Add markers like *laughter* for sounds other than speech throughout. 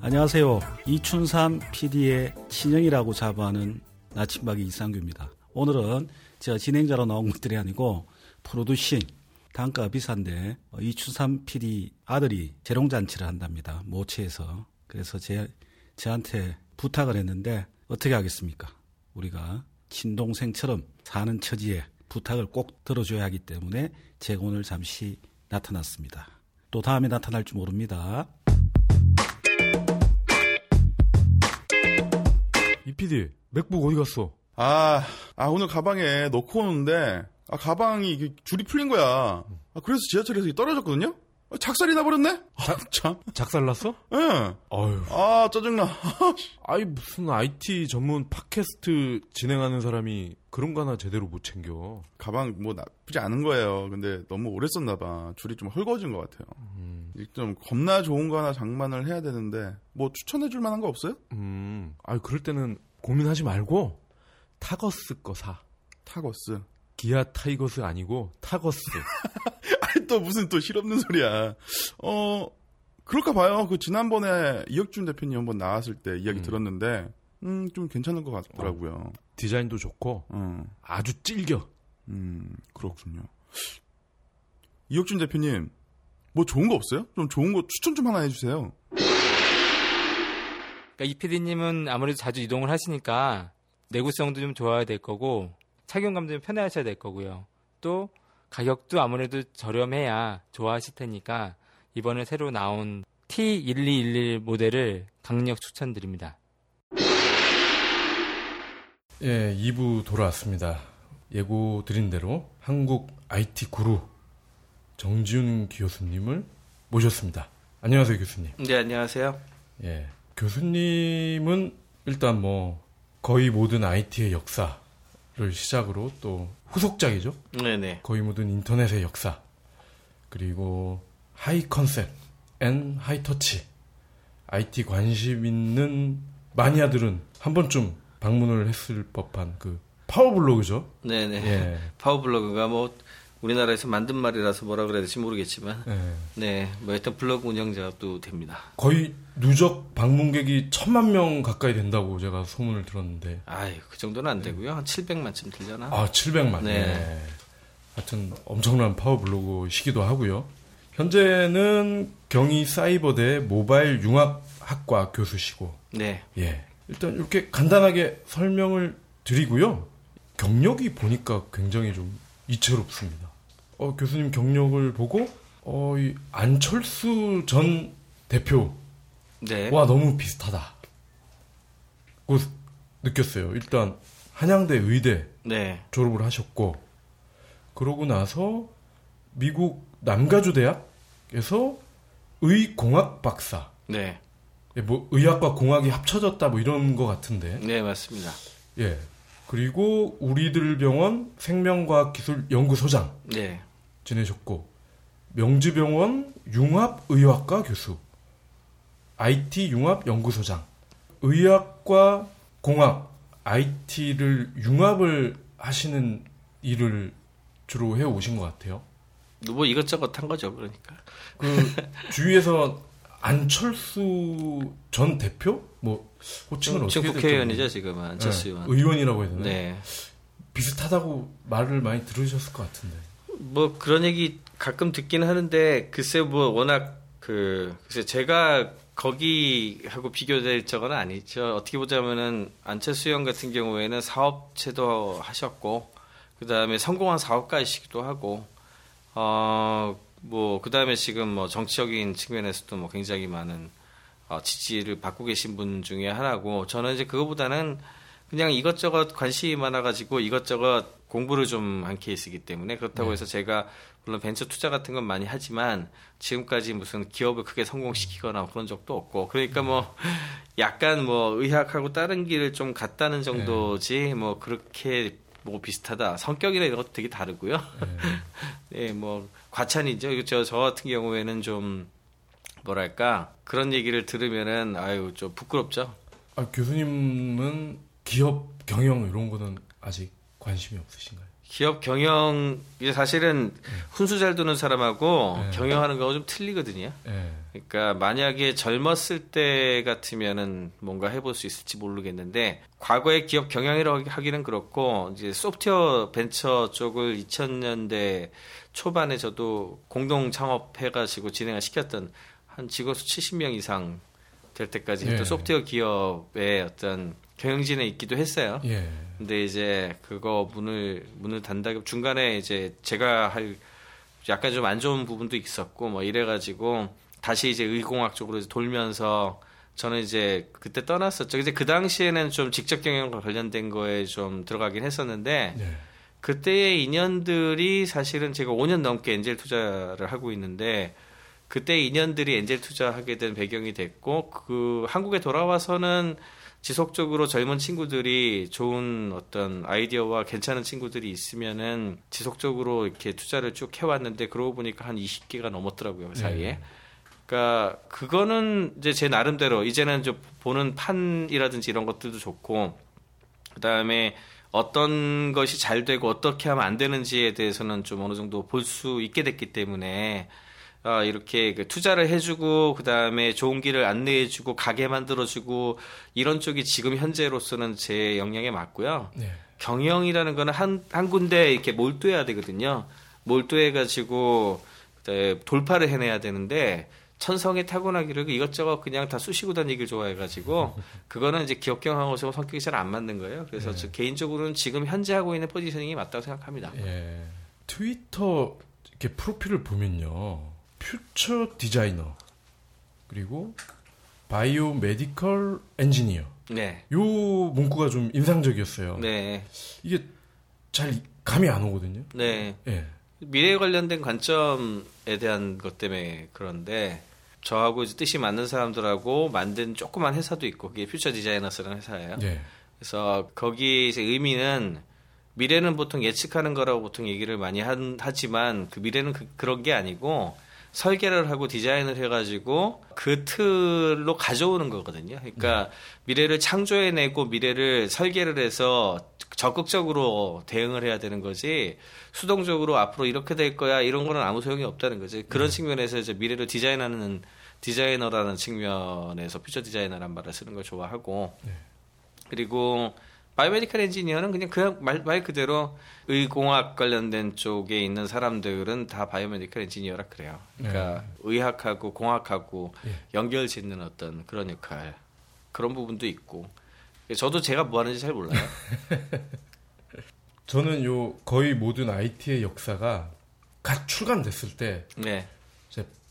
안녕하세요. 이춘삼 PD의 친형이라고 자부하는 나침박이 이상규입니다. 오늘은 저 진행자로 나온 것들이 아니고 프로듀싱 단가가 비싼데 이춘삼 PD 아들이 재롱잔치를 한답니다. 모체에서. 그래서 제, 저한테 부탁을 했는데 어떻게 하겠습니까? 우리가 친동생처럼 사는 처지에 부탁을 꼭 들어줘야 하기 때문에 제가 오늘 잠시 나타났습니다. 또 다음에 나타날지 모릅니다. 이 PD 맥북 어디 갔어? 아, 아 오늘 가방에 넣고 오는데 아 가방이 줄이 풀린 거야. 아, 그래서 지하철에서 떨어졌거든요. 아, 작살이 나버렸네. 아, 참. 작살났어? 예. 아유, 아 짜증나. *laughs* 아이 무슨 IT 전문 팟캐스트 진행하는 사람이 그런 거 하나 제대로 못 챙겨. 가방 뭐 나쁘지 않은 거예요. 근데 너무 오래 썼나 봐. 줄이 좀 헐거워진 것 같아요. 좀 겁나 좋은 거 하나 장만을 해야 되는데 뭐 추천해 줄 만한 거 없어요? 음, 아유 그럴 때는 고민하지 말고 Targus 거 사. Targus. 기아 타이거스 아니고 Targus. *laughs* 아니 또 무슨 또 실없는 소리야. 어 그럴까 봐요. 그 지난번에 이혁준 대표님 한번 나왔을 때 이야기 음. 들었는데 음 좀 괜찮은 것 같더라고요. 디자인도 좋고 어. 아주 찔겨. 음 그렇군요. 이혁준 대표님 뭐 좋은 거 없어요? 좀 좋은 거 추천 좀 하나 해주세요. 그러니까 이 PD님은 아무래도 자주 이동을 하시니까 내구성도 좀 좋아야 될 거고 착용감도 좀 편해하셔야 될 거고요. 또 가격도 아무래도 저렴해야 좋아하실 테니까 이번에 새로 나온 T1211 모델을 강력 추천드립니다. 예, 2부 돌아왔습니다. 예고 드린 대로 한국 IT 구루 정지훈 교수님을 모셨습니다. 안녕하세요, 교수님. 네, 안녕하세요. 예. 교수님은 일단 뭐 거의 모든 IT의 역사를 시작으로 또 후속작이죠. 네네. 거의 모든 인터넷의 역사. 그리고 high concept and high touch. IT 관심 있는 마니아들은 한 번쯤 방문을 했을 법한 그 파워블로그죠. 네네. 예. *laughs* 파워블로그가 뭐 우리나라에서 만든 말이라서 뭐라 그래야 될지 모르겠지만 예. 네, 뭐 일단 블로그 운영자도 됩니다. 거의 누적 방문객이 천만 명 가까이 된다고 제가 소문을 들었는데 아유, 그 정도는 안 되고요. 한 700만쯤 들려나? 아 700만. 네. 네. 하여튼 엄청난 파워블로그시기도 하고요. 현재는 경희 사이버대 모바일 융합학과 교수시고 네. 예. 일단 이렇게 간단하게 설명을 드리고요. 경력이 보니까 굉장히 좀 이채롭습니다. 어, 교수님 경력을 보고 어, 이 안철수 전 대표 네. 와 너무 비슷하다. 고 느꼈어요. 일단 한양대 의대 네. 졸업을 하셨고 그러고 나서 미국 남가주 대학에서 의공학 박사. 네. 예, 뭐 의학과 공학이 합쳐졌다 뭐 이런 거 같은데. 네, 맞습니다. 예. 그리고 우리들 병원 생명과학기술연구소장 네. 지내셨고 명지병원 융합의학과 교수, IT 융합연구소장, 의학과 공학, IT를 융합을 하시는 일을 주로 해 오신 것 같아요. 뭐 이것저것 한 거죠, 그러니까. 그 주위에서 안철수 전 대표 뭐 호칭을 어떻게 지금 국회의원이죠, 모르겠- 지금 안철수 네, 의원. 의원이라고 해야 되나? 네. 비슷하다고 말을 많이 들으셨을 것 같은데. 뭐 그런 얘기 가끔 듣긴 하는데 글쎄 뭐 워낙 그 글쎄 제가 거기하고 비교될 적은 아니죠. 어떻게 보자면은 안철수 의원 같은 경우에는 사업체도 하셨고 그 다음에 성공한 사업가이시기도 하고 어 뭐 그다음에 지금 뭐 정치적인 측면에서도 뭐 굉장히 많은 어, 지지를 받고 계신 분 중에 하나고 저는 이제 그거보다는 그냥 이것저것 관심이 많아가지고 이것저것 공부를 좀 한 케이스이기 때문에 그렇다고 해서 제가 물론 벤처 투자 같은 건 많이 하지만 지금까지 무슨 기업을 크게 성공시키거나 그런 적도 없고 그러니까 뭐 약간 뭐 의학하고 다른 길을 좀 갔다는 정도지 뭐 그렇게 뭐 비슷하다 성격이나 이런 것도 되게 다르고요. 네, *laughs* 뭐 과찬이죠. 저, 저 같은 경우에는 좀 뭐랄까 그런 얘기를 들으면은 아유 좀 부끄럽죠. 아, 교수님은 기업 경영 이런 거는 아직 관심이 없으신가요? 기업 경영 이게 사실은 훈수 잘 두는 사람하고 네. 경영하는 거하고 좀 틀리거든요. 예. 그러니까 만약에 젊었을 때 같으면은 뭔가 해볼 수 있을지 모르겠는데 과거에 기업 경영이라고 하기는 그렇고 이제 소프트웨어 벤처 쪽을 2000년대 초반에 저도 공동 창업해가지고 진행을 시켰던 한 직원 수 70명 이상 될 때까지 예. 소프트웨어 기업의 어떤 경영진에 있기도 했어요. 예. 근데 이제 그거 문을 문을 닫다가 중간에 이제 제가 할 약간 좀 안 좋은 부분도 있었고 뭐 이래가지고 다시 이제 의공학 쪽으로 이제 돌면서 저는 이제 그때 떠났었죠. 이제 그 당시에는 좀 직접 경영과 관련된 거에 좀 들어가긴 했었는데 예. 그때의 인연들이 사실은 제가 5년 넘게 엔젤 투자를 하고 있는데 그때 인연들이 엔젤 투자하게 된 배경이 됐고 그 한국에 돌아와서는 지속적으로 젊은 친구들이 좋은 어떤 아이디어와 괜찮은 친구들이 있으면은 지속적으로 이렇게 투자를 쭉 해왔는데 그러고 보니까 한 20개가 넘었더라고요 그 사이에. 네. 그러니까 그거는 이제 제 나름대로 이제는 좀 보는 판이라든지 이런 것들도 좋고 그다음에 어떤 것이 잘 되고 어떻게 하면 안 되는지에 대해서는 좀 어느 정도 볼 수 있게 됐기 때문에 아, 이렇게 그 투자를 해주고 그 다음에 좋은 길을 안내해주고 가게 만들어주고 이런 쪽이 지금 현재로서는 제 역량에 맞고요. 예. 경영이라는 거는 한, 한 군데 이렇게 몰두해야 되거든요. 몰두해가지고 그다음에 돌파를 해내야 되는데 천성에 타고나기를 이것저것 그냥 다 쑤시고 다니길 좋아해가지고 *laughs* 그거는 이제 기업 경영하고서 성격이 잘 안 맞는 거예요. 그래서 저 개인적으로는 지금 현재 하고 있는 포지셔닝이 맞다고 생각합니다. 예. 트위터 이렇게 프로필을 보면요. future designer 그리고 biomedical engineer 네. 요 문구가 좀 인상적이었어요. 네. 이게 잘 감이 안 오거든요. 네. 예. 미래에 관련된 관점에 대한 것 때문에 그런데 저하고 이제 뜻이 맞는 사람들하고 만든 조그만 회사도 있고 그게 Future Designers라는 회사예요. 예. 그래서 거기 이제 의미는 미래는 보통 예측하는 거라고 보통 얘기를 많이 한, 하지만 그 미래는 그, 그런 게 아니고 설계를 하고 디자인을 해가지고 그 틀로 가져오는 거거든요. 그러니까 미래를 창조해내고 미래를 설계를 해서 적극적으로 대응을 해야 되는 거지 수동적으로 앞으로 이렇게 될 거야 이런 거는 아무 소용이 없다는 거지. 그런 측면에서 이제 미래를 디자인하는 디자이너라는 측면에서 퓨처 디자이너란 말을 쓰는 걸 좋아하고 그리고 biomedical engineer는 그냥 그말 말 그대로 의공학 관련된 쪽에 있는 사람들은 다 biomedical engineer라 그래요. 그러니까 의학하고 공학하고 예. 연결 짓는 어떤 그런 역할 그런 부분도 있고 저도 제가 뭐 하는지 잘 몰라요. *laughs* 저는 요 거의 모든 IT의 역사가 갓 출간됐을 때 네,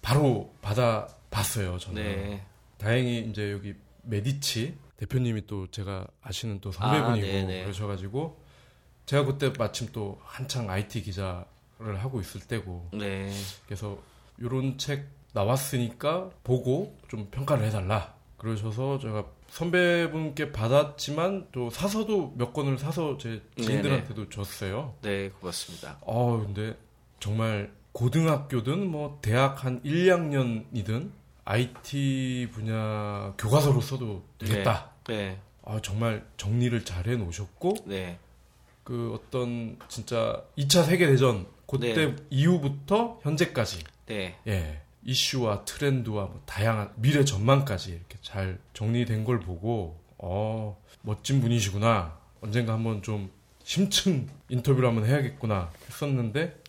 바로 받아 봤어요. 저는. 네, 다행히 이제 여기 메디치 대표님이 또 제가 아시는 또 선배분이고 아, 네네. 그러셔가지고 제가 그때 마침 또 한창 IT 기자를 하고 있을 때고 네, 그래서 요런 책 나왔으니까 보고 좀 평가를 해달라 그러셔서 제가 선배분께 받았지만 또 사서도 몇 권을 사서 제 지인들한테도 줬어요. 네, 고맙습니다. 아 근데 정말 고등학교든 뭐 대학 한 1, 2학년이든 IT 분야 교과서로 써도 되겠다. 네, 아 정말 정리를 잘 해놓으셨고 네, 그 어떤 진짜 2차 세계 대전 그때 네. 이후부터 현재까지. 네, 예. 이슈와 트렌드와 뭐 다양한 미래 전망까지 이렇게 잘 정리된 걸 보고 어 멋진 분이시구나. 언젠가 한번 좀 심층 인터뷰를 한번 해야겠구나 했었는데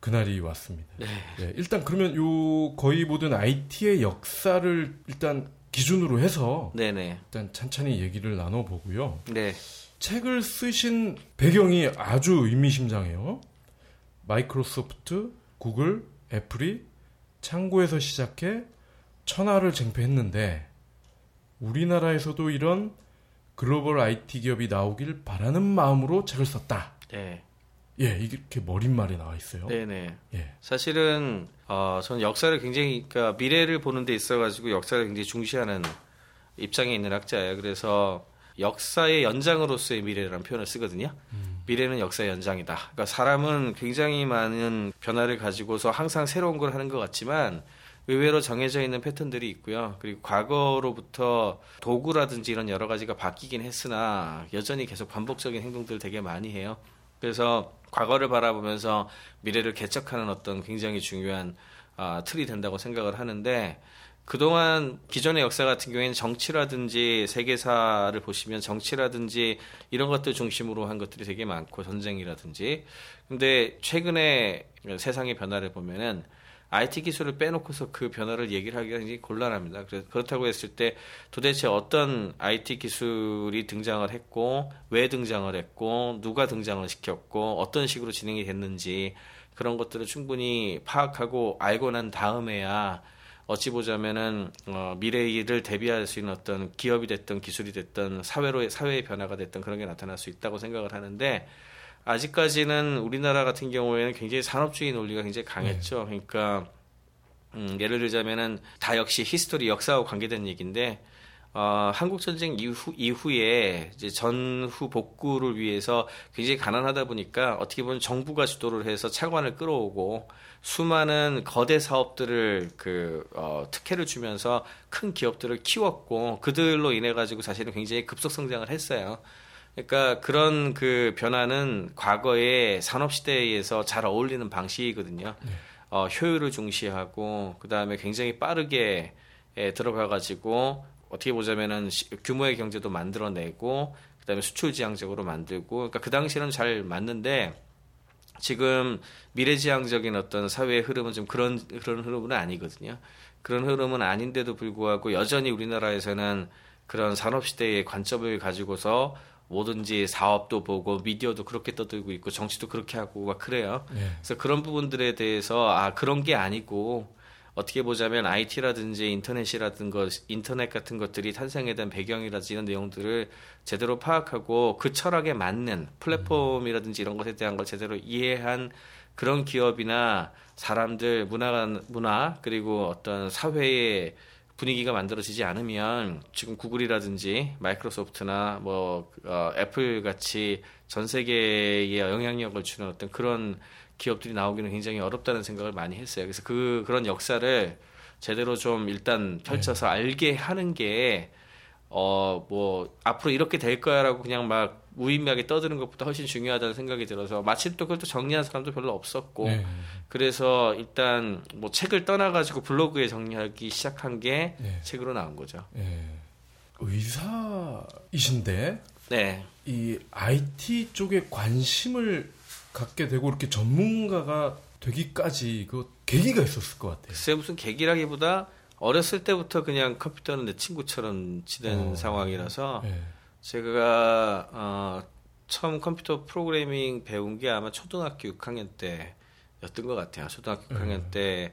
그날이 왔습니다. 네. 예, 일단 그러면 요 거의 모든 IT의 역사를 일단 기준으로 해서 네, 네, 일단 찬찬히 얘기를 나눠보고요. 네, 책을 쓰신 배경이 아주 의미심장해요. 마이크로소프트, 구글, 애플이 창고에서 시작해 천하를 쟁패했는데 우리나라에서도 이런 글로벌 IT 기업이 나오길 바라는 마음으로 책을 썼다. 네, 예, 이렇게 머릿말에 나와 있어요. 네, 네. 예, 사실은 어, 저는 역사를 굉장히 그러니까 미래를 보는 데 있어가지고 역사를 굉장히 중시하는 입장에 있는 학자예요. 그래서 역사의 연장으로서의 미래라는 표현을 쓰거든요. 미래는 역사의 연장이다. 그러니까 사람은 굉장히 많은 변화를 가지고서 항상 새로운 걸 하는 것 같지만 의외로 정해져 있는 패턴들이 있고요. 그리고 과거로부터 도구라든지 이런 여러 가지가 바뀌긴 했으나 여전히 계속 반복적인 행동들을 되게 많이 해요. 그래서 과거를 바라보면서 미래를 개척하는 어떤 굉장히 중요한 아, 틀이 된다고 생각을 하는데 그동안 기존의 역사 같은 경우에는 정치라든지 세계사를 보시면 정치라든지 이런 것들 중심으로 한 것들이 되게 많고 전쟁이라든지. 근데 최근에 세상의 변화를 보면은 IT 기술을 빼놓고서 그 변화를 얘기를 하기가 굉장히 곤란합니다. 그렇다고 했을 때 도대체 어떤 IT 기술이 등장을 했고 왜 등장을 했고 누가 등장을 시켰고 어떤 식으로 진행이 됐는지 그런 것들을 충분히 파악하고 알고 난 다음에야 어찌 보자면은 어, 미래를 대비할 수 있는 어떤 기업이 됐던 기술이 됐던 사회로 사회의 변화가 됐던 그런 게 나타날 수 있다고 생각을 하는데 아직까지는 우리나라 같은 경우에는 굉장히 산업주의 논리가 굉장히 강했죠. 그러니까 음, 예를 들자면은 다 역시 history 역사와 관계된 얘기인데 어, 한국 전쟁 이후 이후에 이제 전후 복구를 위해서 굉장히 가난하다 보니까 어떻게 보면 정부가 주도를 해서 차관을 끌어오고 수많은 거대 사업들을 그 어, 특혜를 주면서 큰 기업들을 키웠고 그들로 인해 가지고 사실은 굉장히 급속 성장을 했어요. 그러니까 그런 그 변화는 과거의 산업 시대에서 잘 어울리는 방식이거든요. 네. 어, 효율을 중시하고 그 다음에 굉장히 빠르게 에, 들어가 가지고 어떻게 보자면은 시, 규모의 경제도 만들어내고 그 다음에 수출 지향적으로 만들고 그러니까 그 당시에는 잘 맞는데 지금 미래지향적인 어떤 사회의 흐름은 좀 그런 그런 흐름은 아니거든요. 그런 흐름은 아닌데도 불구하고 여전히 우리나라에서는 그런 산업 시대의 관점을 가지고서 뭐든지 사업도 보고 미디어도 그렇게 떠들고 있고 정치도 그렇게 하고 막 그래요. 네. 그래서 그런 부분들에 대해서 아 그런 게 아니고 어떻게 보자면 IT라든지 인터넷이라든 것, 인터넷 같은 것들이 탄생에 대한 배경이라든지 이런 내용들을 제대로 파악하고 그 철학에 맞는 플랫폼이라든지 이런 것에 대한 걸 제대로 이해한 그런 기업이나 사람들 문화 문화 그리고 어떤 사회의 분위기가 만들어지지 않으면 지금 구글이라든지 마이크로소프트나 뭐 어, 애플 같이 전 세계에 영향력을 주는 어떤 그런 기업들이 나오기는 굉장히 어렵다는 생각을 많이 했어요. 그래서 그 그런 역사를 제대로 좀 일단 펼쳐서 네. 알게 하는 게 어, 뭐, 앞으로 이렇게 될 거야라고 그냥 막 무의미하게 떠드는 것보다 훨씬 중요하다는 생각이 들어서 마침 또 그걸 또 정리한 사람도 별로 없었고 네. 그래서 일단 뭐 책을 떠나가지고 블로그에 정리하기 시작한 게 네. 책으로 나온 거죠. 네. 의사이신데 네. 이 IT 쪽에 관심을 갖게 되고 이렇게 전문가가 되기까지 그 계기가 있었을 것 같아요. 글쎄 무슨 계기라기보다 어렸을 때부터 그냥 컴퓨터는 내 친구처럼 지낸 어, 상황이라서 네. 제가 어, 처음 컴퓨터 프로그래밍 배운 게 아마 초등학교 6학년 때였던 것 같아요. 초등학교 6학년 네. 때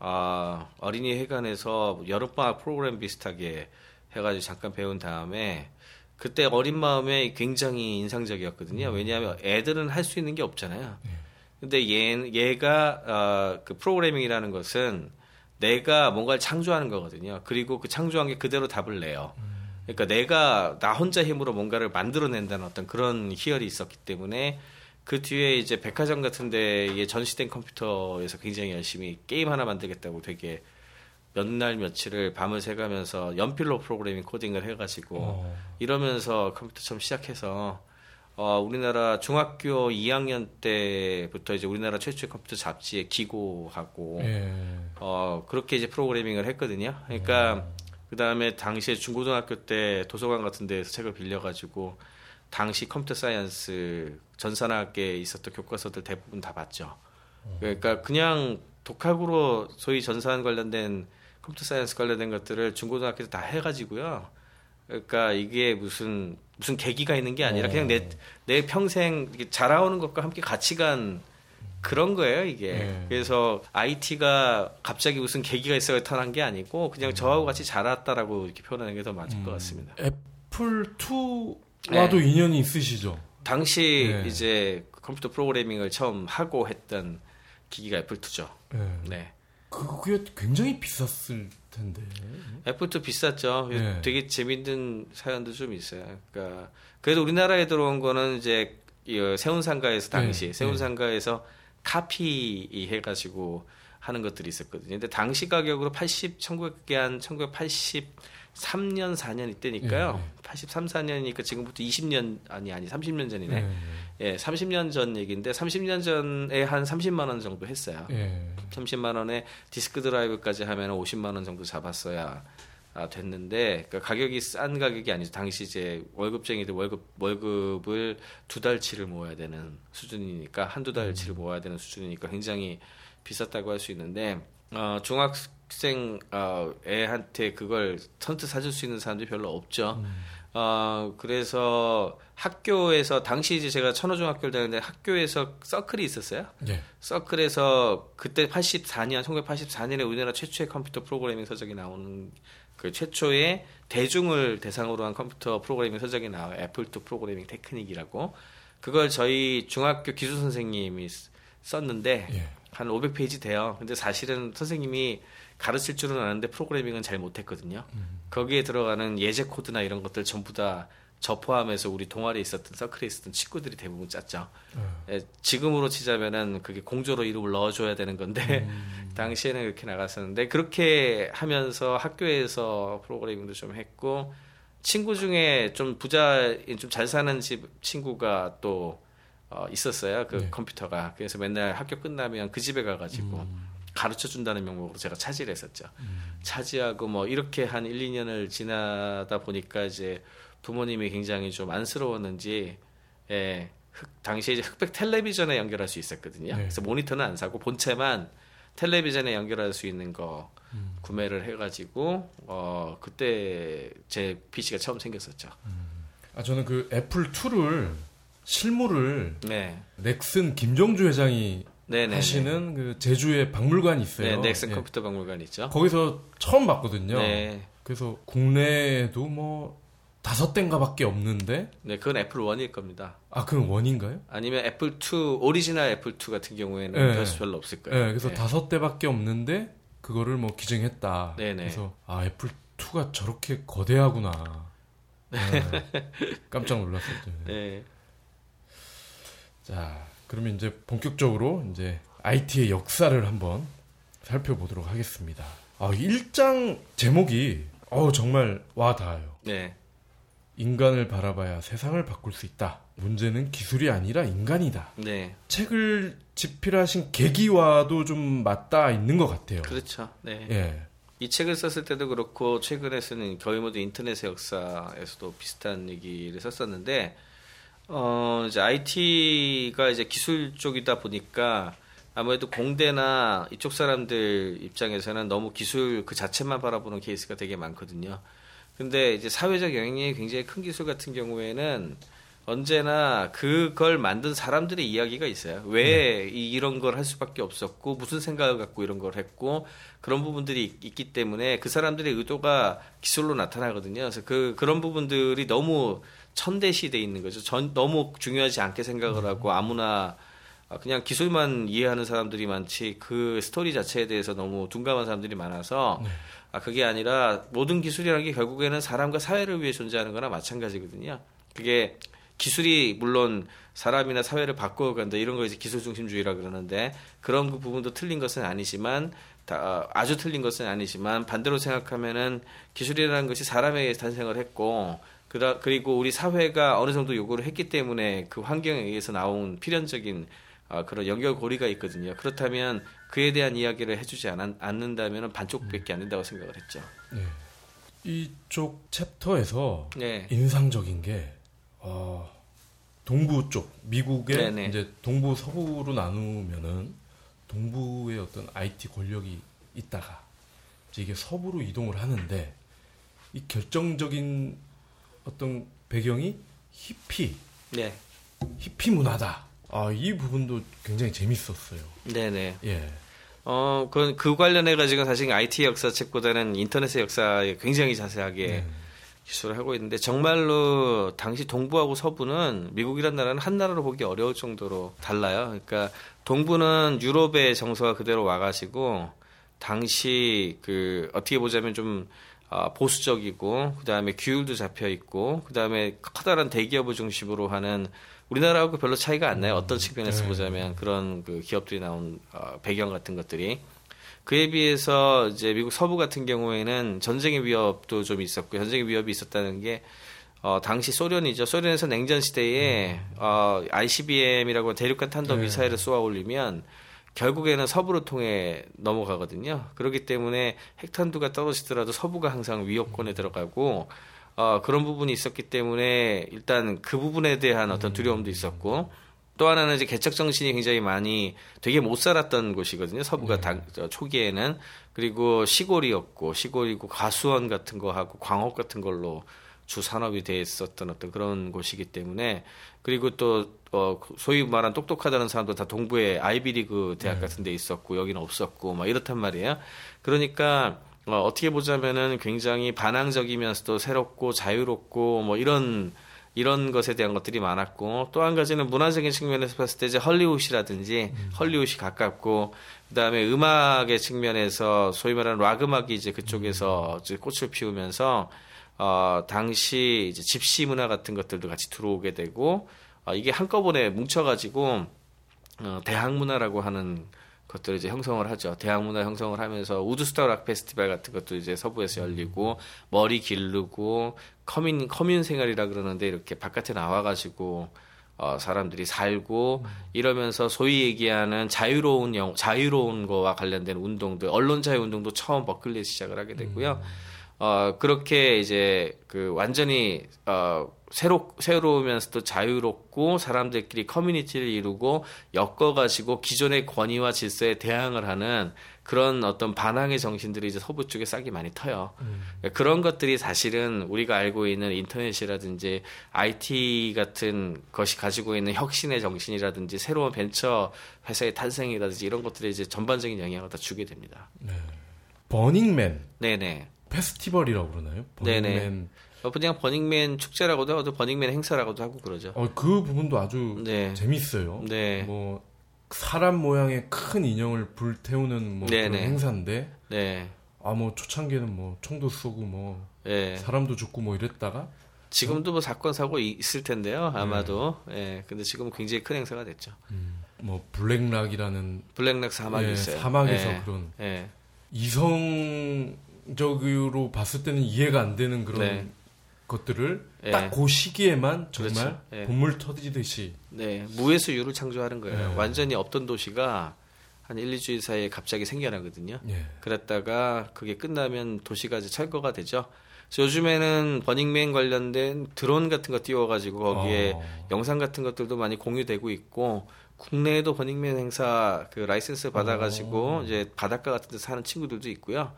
어, 어린이 회관에서 여름방학 프로그램 비슷하게 해가지고 잠깐 배운 다음에 그때 어린 마음에 굉장히 인상적이었거든요. 음. 왜냐하면 애들은 할 수 있는 게 없잖아요. 네. 근데 얘, 얘가 어, 그 프로그래밍이라는 것은 내가 뭔가를 창조하는 거거든요. 그리고 그 창조한 게 그대로 답을 내요. 그러니까 내가 나 혼자 힘으로 뭔가를 만들어낸다는 어떤 그런 희열이 있었기 때문에 그 뒤에 이제 백화점 같은 데에 전시된 컴퓨터에서 굉장히 열심히 게임 하나 만들겠다고 되게 몇 날 며칠을 밤을 새가면서 연필로 프로그래밍 코딩을 해가지고 어. 이러면서 컴퓨터 처음 시작해서 어, 우리나라 중학교 2학년 때부터 이제 우리나라 최초의 컴퓨터 잡지에 기고하고 예. 어, 그렇게 이제 프로그래밍을 했거든요. 그러니까 예. 그 다음에 당시에 중고등학교 때 도서관 같은 데에서 책을 빌려가지고 당시 computer science 전산학에 있었던 교과서들 대부분 다 봤죠. 그러니까 그냥 독학으로 소위 전산 관련된 computer science 관련된 것들을 중고등학교 때 다 해가지고요. 그러니까 이게 무슨 무슨 계기가 있는 게 아니라 그냥 내 내 평생 자라오는 것과 함께 같이 간 그런 거예요 이게. 네. 그래서 IT가 갑자기 무슨 계기가 있어 나타난 게 아니고 그냥 음. 저하고 같이 자랐다라고 이렇게 표현하는 게 더 맞을 음. 것 같습니다. 애플 2와도 네. 인연이 있으시죠? 당시 네. 이제 컴퓨터 프로그래밍을 처음 하고 했던 기기가 애플 2죠. 네. 네. 그게 굉장히 비쌌을 텐데. 애플도 비쌌죠. 네. 되게 재밌는 사연도 좀 있어요. 그러니까 그래도 우리나라에 들어온 거는 이제 세운상가에서 당시 네. 세운상가에서 카피 해가지고 하는 것들이 있었거든요. 근데 당시 가격으로 80, 1900개 한 1983년, 4년 이때니까요. 예, 예. 83, 4년이니까 지금부터 20년, 아니, 아니, 30년 전이네. 예. 예, 30년 전 얘기인데 30년 전에 한 30만 원 정도 했어요. 예. 30만 원에 디스크 드라이브까지 하면 50만 원 정도 잡았어야 아, 됐는데 그러니까 가격이 싼 가격이 아니죠. 당시 이제 월급쟁이들 월급 월급을 두 달치를 모아야 되는 수준이니까 한두 달치를 모아야 되는 수준이니까 굉장히 비쌌다고 할 수 있는데 어, 중학생 어, 애한테 그걸 선뜻 사줄 수 있는 사람들이 별로 없죠. 어, 그래서 학교에서 당시 이제 제가 천호중학교를 다녔는데 학교에서 서클이 있었어요. 예. 서클에서 그때 84년 1984년에 우리나라 최초의 컴퓨터 프로그래밍 서적이 나오는 그 최초의 대중을 대상으로 한 컴퓨터 프로그래밍 서적이 나와요. 애플 2 프로그래밍 테크닉이라고. 그걸 저희 중학교 기술 선생님이 쓰- 썼는데 예. 한 500페이지 돼요. 근데 사실은 선생님이 가르칠 줄은 아는데 프로그래밍은 잘 못했거든요. 거기에 들어가는 예제 코드나 이런 것들 전부 다 저 포함해서 우리 동아리에 있었던 서클에 있었던 친구들이 대부분 짰죠. 예, 지금으로 치자면은 그게 공저로 이름을 넣어줘야 되는 건데 *laughs* 당시에는 그렇게 나갔었는데 그렇게 하면서 학교에서 프로그래밍도 좀 했고 친구 중에 좀 부자 좀 잘 사는 집 친구가 또 어, 있었어요 그 네. 컴퓨터가 그래서 맨날 학교 끝나면 그 집에 가가지고 가르쳐 준다는 명목으로 제가 차지를 했었죠 차지하고 뭐 이렇게 한 1, 2년을 지나다 보니까 이제 부모님이 굉장히 좀 안쓰러웠는지 예, 흑- 당시에 이제 흑백 텔레비전에 연결할 수 있었거든요. 네. 그래서 모니터는 안 사고 본체만 텔레비전에 연결할 수 있는 거 구매를 해가지고 어 그때 제 PC가 처음 생겼었죠. 아 저는 그 애플 2를 실물을 네, 넥슨 김정주 회장이 네네. 하시는 그 제주에 박물관이 있어요. 네, 넥슨 예. 컴퓨터 박물관 있죠. 거기서 처음 봤거든요. 네, 그래서 국내에도 뭐 다섯 대인가밖에 없는데 네, 그건 애플 1일 겁니다. 아 그건 one인가요? 아니면 애플 2 오리지널 애플 2 같은 경우에는 네. 별- 별로 없을 네, 거예요. 그래서 네. 다섯 대밖에 없는데 그거를 뭐 기증했다. 네네. 그래서 아 애플 2가 저렇게 거대하구나. 네. *laughs* 깜짝 놀랐었죠. 네. 네. 자, 그러면 이제 본격적으로 이제 IT의 역사를 한번 살펴보도록 하겠습니다. 아, 1장 제목이 어 정말 와 닿아요. 네. 인간을 바라봐야 세상을 바꿀 수 있다. 문제는 기술이 아니라 인간이다. 네. 책을 집필하신 계기와도 좀 맞닿아 있는 것 같아요. 그렇죠. 네. 예. 이 책을 썼을 때도 그렇고 최근에 쓰는 모두 인터넷의 역사에서도 비슷한 얘기를 썼었는데 어 이제 IT가 이제 기술 쪽이다 보니까 아무래도 공대나 이쪽 사람들 입장에서는 너무 기술 그 자체만 바라보는 케이스가 되게 많거든요. 근데 이제 사회적 영향력이 굉장히 큰 기술 같은 경우에는 언제나 그걸 만든 사람들의 이야기가 있어요. 왜 이- 이런 걸 할 수밖에 없었고 무슨 생각을 갖고 이런 걸 했고 그런 부분들이 있- 있기 때문에 그 사람들의 의도가 기술로 나타나거든요. 그래서 그 그런 부분들이 너무 천대시 돼 있는 거죠. 전 너무 중요하지 않게 생각을 하고 아무나 아, 그냥 기술만 이해하는 사람들이 많지 그 스토리 자체에 대해서 너무 둔감한 사람들이 많아서 아 그게 아니라 모든 기술이라는 게 결국에는 사람과 사회를 위해 존재하는 거나 마찬가지거든요. 그게 기술이 물론 사람이나 사회를 바꿔 간다 이런 거 이제 기술 중심주의라 그러는데 그런 그 부분도 틀린 것은 아니지만 다, 아주 틀린 것은 아니지만 반대로 생각하면은 기술이라는 것이 사람에 의해 탄생을 했고 그다, 그리고 우리 사회가 어느 정도 요구를 했기 때문에 그 환경에 의해서 나온 필연적인 아, 그런 연결고리가 있거든요. 그렇다면 그에 대한 이야기를 해주지 않, 않는다면 반쪽밖에 안 된다고 생각을 했죠. 이쪽 챕터에서 네. 인상적인 게 어, 동부 쪽 미국의 네네. 이제 동부 서부로 나누면은 동부의 어떤 IT 권력이 있다가 이제 이게 서부로 이동을 하는데 이 결정적인 어떤 배경이 히피 네. 히피 문화다. 아 이 부분도 굉장히 재밌었어요. 네네. 예. 어, 그, 그 관련해가지고 사실 IT 역사책보다는 인터넷의 역사에 굉장히 자세하게 네. 기술을 하고 있는데 정말로 당시 동부하고 서부는 미국이란 나라는 한 나라로 보기 어려울 정도로 달라요. 그러니까 동부는 유럽의 정서가 그대로 와가지고 당시 그 어떻게 보자면 좀 어, 보수적이고 그 다음에 규율도 잡혀 있고 그 다음에 커다란 대기업을 중심으로 하는 우리나라하고 별로 차이가 안 나요. 어떤 측면에서 보자면 그런 그 기업들이 나온 어, 배경 같은 것들이 그에 비해서 이제 미국 서부 같은 경우에는 전쟁의 위협도 좀 있었고 전쟁의 위협이 있었다는 게 어, 당시 소련이죠. 소련에서 냉전 시대에 어, ICBM이라고 대륙간 탄도 미사일을 쏘아 올리면 결국에는 서부를 통해 넘어가거든요. 그렇기 때문에 핵탄두가 떨어지더라도 서부가 항상 위협권에 들어가고 어, 그런 부분이 있었기 때문에 일단 그 부분에 대한 어떤 두려움도 있었고 또 하나는 이제 개척 정신이 굉장히 많이 되게 못 살았던 곳이거든요. 서부가 당, 저, 초기에는 그리고 시골이었고 시골이고 가수원 같은 거 하고 광업 같은 걸로 주 산업이 돼 있었던 어떤 그런 곳이기 때문에 그리고 또 어, 소위 말한 똑똑하다는 사람도 다 동부에 아이비리그 대학 같은 데 있었고 여기는 없었고 막 이렇단 말이에요. 그러니까 어, 어떻게 보자면은 굉장히 반항적이면서도 새롭고 자유롭고 뭐 이런 이런 것에 대한 것들이 많았고 또 한 가지는 문화적인 측면에서 봤을 때 이제 헐리우드라든지 헐리우드이 가깝고 그다음에 음악의 측면에서 소위 말하는 락 음악이 이제 그쪽에서 이제 꽃을 피우면서 어 당시 이제 집시 문화 같은 것들도 같이 들어오게 되고 어, 이게 한꺼번에 뭉쳐가지고 어, 대학 문화라고 하는 것들을 이제 형성을 하죠. 대학 문화 형성을 하면서 우드스타 락 페스티벌 같은 것도 이제 서부에서 열리고 머리 기르고 커민 커뮤 생활이라 그러는데 이렇게 바깥에 나와가지고 어, 사람들이 살고 이러면서 소위 얘기하는 자유로운 영, 자유로운 거와 관련된 운동들, 언론 자유 운동도 처음 버클리에 시작을 하게 됐고요. 어, 그렇게 이제 그 완전히 어, 새로 새로우면서도 자유롭고 사람들끼리 커뮤니티를 이루고 엮어가지고 기존의 권위와 질서에 대항을 하는 그런 어떤 반항의 정신들이 이제 서부 쪽에 싹이 많이 터요. 그런 것들이 사실은 우리가 알고 있는 인터넷이라든지 IT 같은 것이 가지고 있는 혁신의 정신이라든지 새로운 벤처 회사의 탄생이라든지 이런 것들에 이제 전반적인 영향을 다 주게 됩니다. 버닝맨 네네. 페스티벌이라고 그러나요? 네네. 버닝맨. 어, 그냥 버닝맨 축제라고도 하고 버닝맨 행사라고도 하고 그러죠. 어, 그 부분도 아주 네. 재밌어요. 네. 뭐 사람 모양의 큰 인형을 불태우는 뭐 그런 네네. 행사인데 네. 아뭐 초창기에는 뭐 총도 쏘고 뭐 예. 사람도 죽고 뭐 이랬다가 지금도 뭐 사건 사고 이- 있을 텐데요. 아마도. 예. 근데 지금은 굉장히 큰 행사가 됐죠. 뭐 블랙락이라는 블랙락 사막이 예, 있어요. 사막에서 예. 그런 예. 이성 적으로 봤을 때는 이해가 안 되는 그런 네. 것들을 예. 딱그 시기에만 정말 그렇죠. 예. 본물 터지듯이 네. 무에서 유를 창조하는 거예요. 예. 완전히 없던 도시가 한 1, 2주일 사이에 갑자기 생겨나거든요. 예. 그랬다가 그게 끝나면 도시가 이제 철거가 되죠. 요즘에는 버닝맨 관련된 드론 같은 거 띄워가지고 거기에 어. 영상 같은 것들도 많이 공유되고 있고 국내에도 버닝맨 행사 그 라이센스 받아가지고 어. 이제 바닷가 같은 데 사는 친구들도 있고요.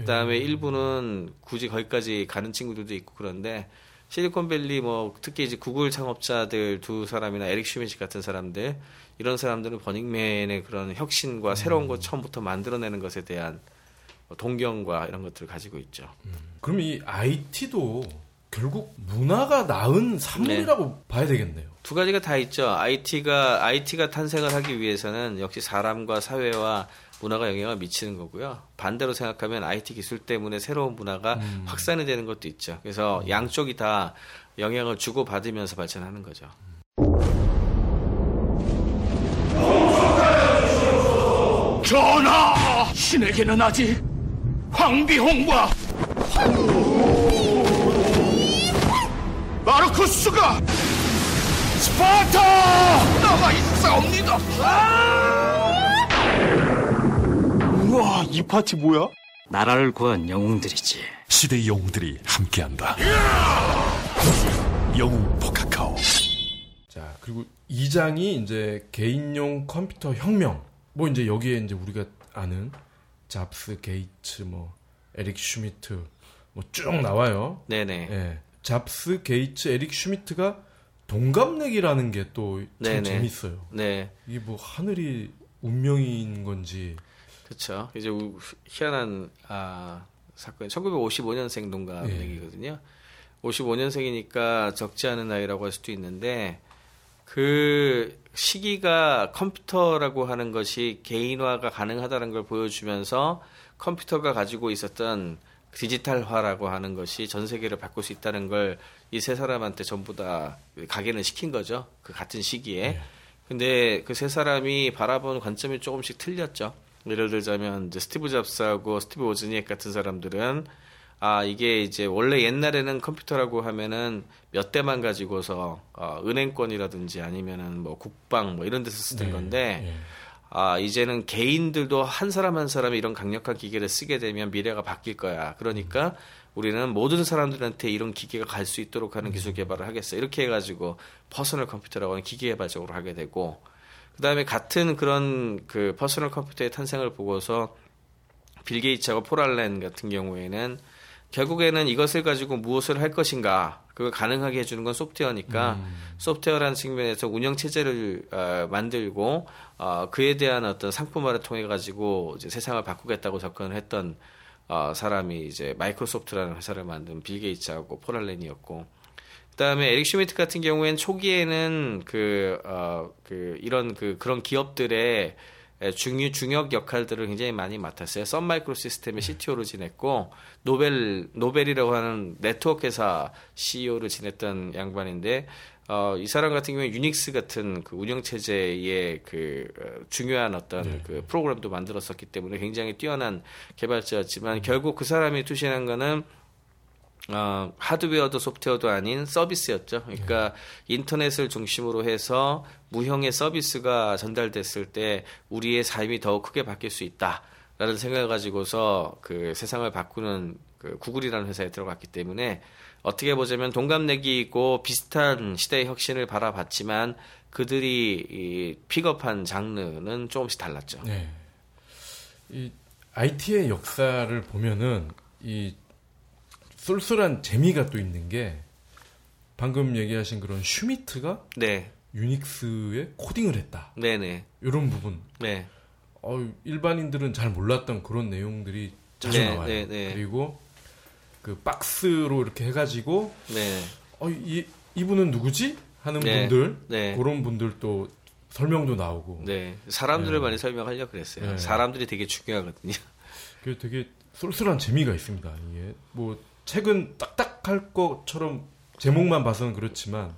그다음에 음. 일부는 굳이 거기까지 가는 친구들도 있고 그런데 실리콘밸리 뭐 특히 이제 구글 창업자들 두 사람이나 에릭 슈미트 같은 사람들 이런 사람들은 버닝맨의 그런 혁신과 새로운 것 처음부터 만들어내는 것에 대한 동경과 이런 것들을 가지고 있죠. 그럼 이 IT도 결국 문화가 낳은 산물이라고 네. 봐야 되겠네요. 두 가지가 다 있죠. IT가 IT가 탄생을 하기 위해서는 역시 사람과 사회와 문화가 영향을 미치는 거고요. 반대로 생각하면 IT 기술 때문에 새로운 문화가 확산이 되는 것도 있죠. 그래서 양쪽이 다 영향을 주고 받으면서 발전하는 거죠. 전하! 신에게는 아직 황비홍과 마르쿠스가 스파르타 남아 있사옵니다. 우와, 이 파티 뭐야? 나라를 구한 영웅들이지. 시대의 영웅들이 함께한다. 영웅 for Kakao. 자, 그리고 2장이 이제 개인용 컴퓨터 혁명. 뭐 이제 여기에 이제 우리가 아는 잡스, 게이츠, 뭐 에릭 슈미트 뭐 쭉 나와요. 네네. 예. 잡스, 게이츠, 에릭 슈미트가 동갑내기라는 게 또 참 네네. 재밌어요. 네. 이게 뭐 하늘이 운명인 건지. 그렇죠. 이제 우- 희한한 아, 사건. 1955년생 동갑 예. 얘기거든요. 55년생이니까 적지 않은 나이라고 할 수도 있는데 그 시기가 컴퓨터라고 하는 것이 개인화가 가능하다는 걸 보여주면서 컴퓨터가 가지고 있었던 디지털화라고 하는 것이 전 세계를 바꿀 수 있다는 걸 이 세 사람한테 전부 다 각인을 시킨 거죠. 그 같은 시기에. 근데 그 세 사람이 바라보는 관점이 조금씩 틀렸죠. 예를 들자면 이제 스티브 잡스하고 스티브 워즈니악 같은 사람들은 아 이게 이제 원래 옛날에는 컴퓨터라고 하면은 몇 대만 가지고서 어, 은행권이라든지 아니면은 뭐 국방 뭐 이런 데서 쓰던 네, 건데 예. 아 이제는 개인들도 한 사람 한 사람이 이런 강력한 기계를 쓰게 되면 미래가 바뀔 거야. 그러니까 우리는 모든 사람들한테 이런 기계가 갈 수 있도록 하는 기술 개발을 하겠어. 이렇게 해가지고 퍼스널 컴퓨터라고 하는 기계 개발적으로 하게 되고 그다음에 같은 그런 그 퍼스널 컴퓨터의 탄생을 보고서 빌 게이츠하고 폴 알렌 같은 경우에는 결국에는 이것을 가지고 무엇을 할 것인가 그걸 가능하게 해주는 건 소프트웨어니까 소프트웨어라는 측면에서 운영 체제를 어, 만들고 어, 그에 대한 어떤 상품화를 통해 가지고 이제 세상을 바꾸겠다고 접근을 했던 어, 사람이 이제 마이크로소프트라는 회사를 만든 빌 게이츠하고 폴 알렌이었고 그다음에 에릭 슈미트 같은 경우에는 초기에는 그, 어, 그 이런 그 그런 기업들의 중요 중역 역할들을 굉장히 많이 맡았어요. 썬 마이크로 시스템의 CTO를 지냈고 노벨 노벨이라고 하는 네트워크 회사 CEO를 지냈던 양반인데 어, 이 사람 같은 경우에 유닉스 같은 그 운영 체제의 그 어, 중요한 어떤 그 프로그램도 만들었었기 때문에 굉장히 뛰어난 개발자였지만 결국 그 사람이 투신한 거는 어, 하드웨어도 소프트웨어도 아닌 서비스였죠. 그러니까 인터넷을 중심으로 해서 무형의 서비스가 전달됐을 때 우리의 삶이 더 크게 바뀔 수 있다라는 생각을 가지고서 그 세상을 바꾸는 그 구글이라는 회사에 들어갔기 때문에 어떻게 보자면 동갑내기 있고 비슷한 시대의 혁신을 바라봤지만 그들이 이 픽업한 장르는 조금씩 달랐죠. 네. 이 IT의 역사를 보면은 이 쏠쏠한 재미가 또 있는 게 방금 얘기하신 그런 슈미트가 네, 유닉스에 코딩을 했다. 네, 네, 이런 부분. 네, 어, 일반인들은 잘 몰랐던 그런 내용들이 자주 네, 나와요. 네, 네. 그리고 그 박스로 이렇게 해가지고 네, 어, 이 이분은 누구지 하는 네, 분들 네. 그런 분들도 설명도 나오고 네. 사람들을 네. 많이 설명하려고 그랬어요. 네. 사람들이 되게 중요하거든요. 그 되게 쏠쏠한 재미가 있습니다. 이게 뭐 책은 딱딱할 것처럼 제목만 봐서는 그렇지만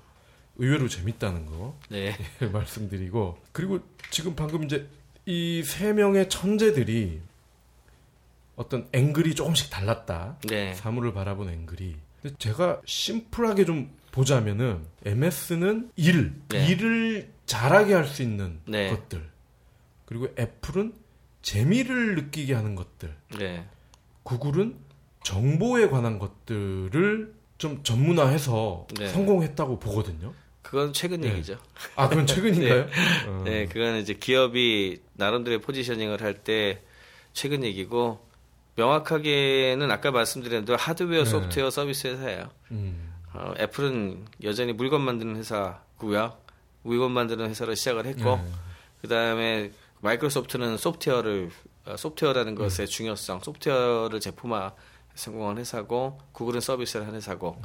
의외로 재밌다는 거 네. *laughs* 말씀드리고 그리고 지금 방금 이제 이 세 명의 천재들이 어떤 앵글이 조금씩 달랐다. 네. 사물을 바라본 앵글이. 근데 제가 심플하게 좀 보자면은 MS는 일, 네. 일을 잘하게 할 수 있는 네. 것들. 그리고 애플은 재미를 느끼게 하는 것들. 네. 구글은 정보에 관한 것들을 좀 전문화해서 네. 성공했다고 보거든요. 그건 최근 네. 얘기죠. 아, 그건 최근인가요? *laughs* 어. 네, 그거는 이제 기업이 나름대로의 포지셔닝을 할 때 최근 얘기고 명확하게는 아까 말씀드린 대로 하드웨어, 네. 소프트웨어 서비스 회사예요. 음. 어, 애플은 여전히 물건 만드는 회사고요. 물건 만드는 회사로 시작을 했고 네. 그다음에 마이크로소프트는 소프트웨어를 어, 소프트웨어라는 것의 중요성, 소프트웨어를 제품화 성공한 회사고 구글은 서비스를 한 회사고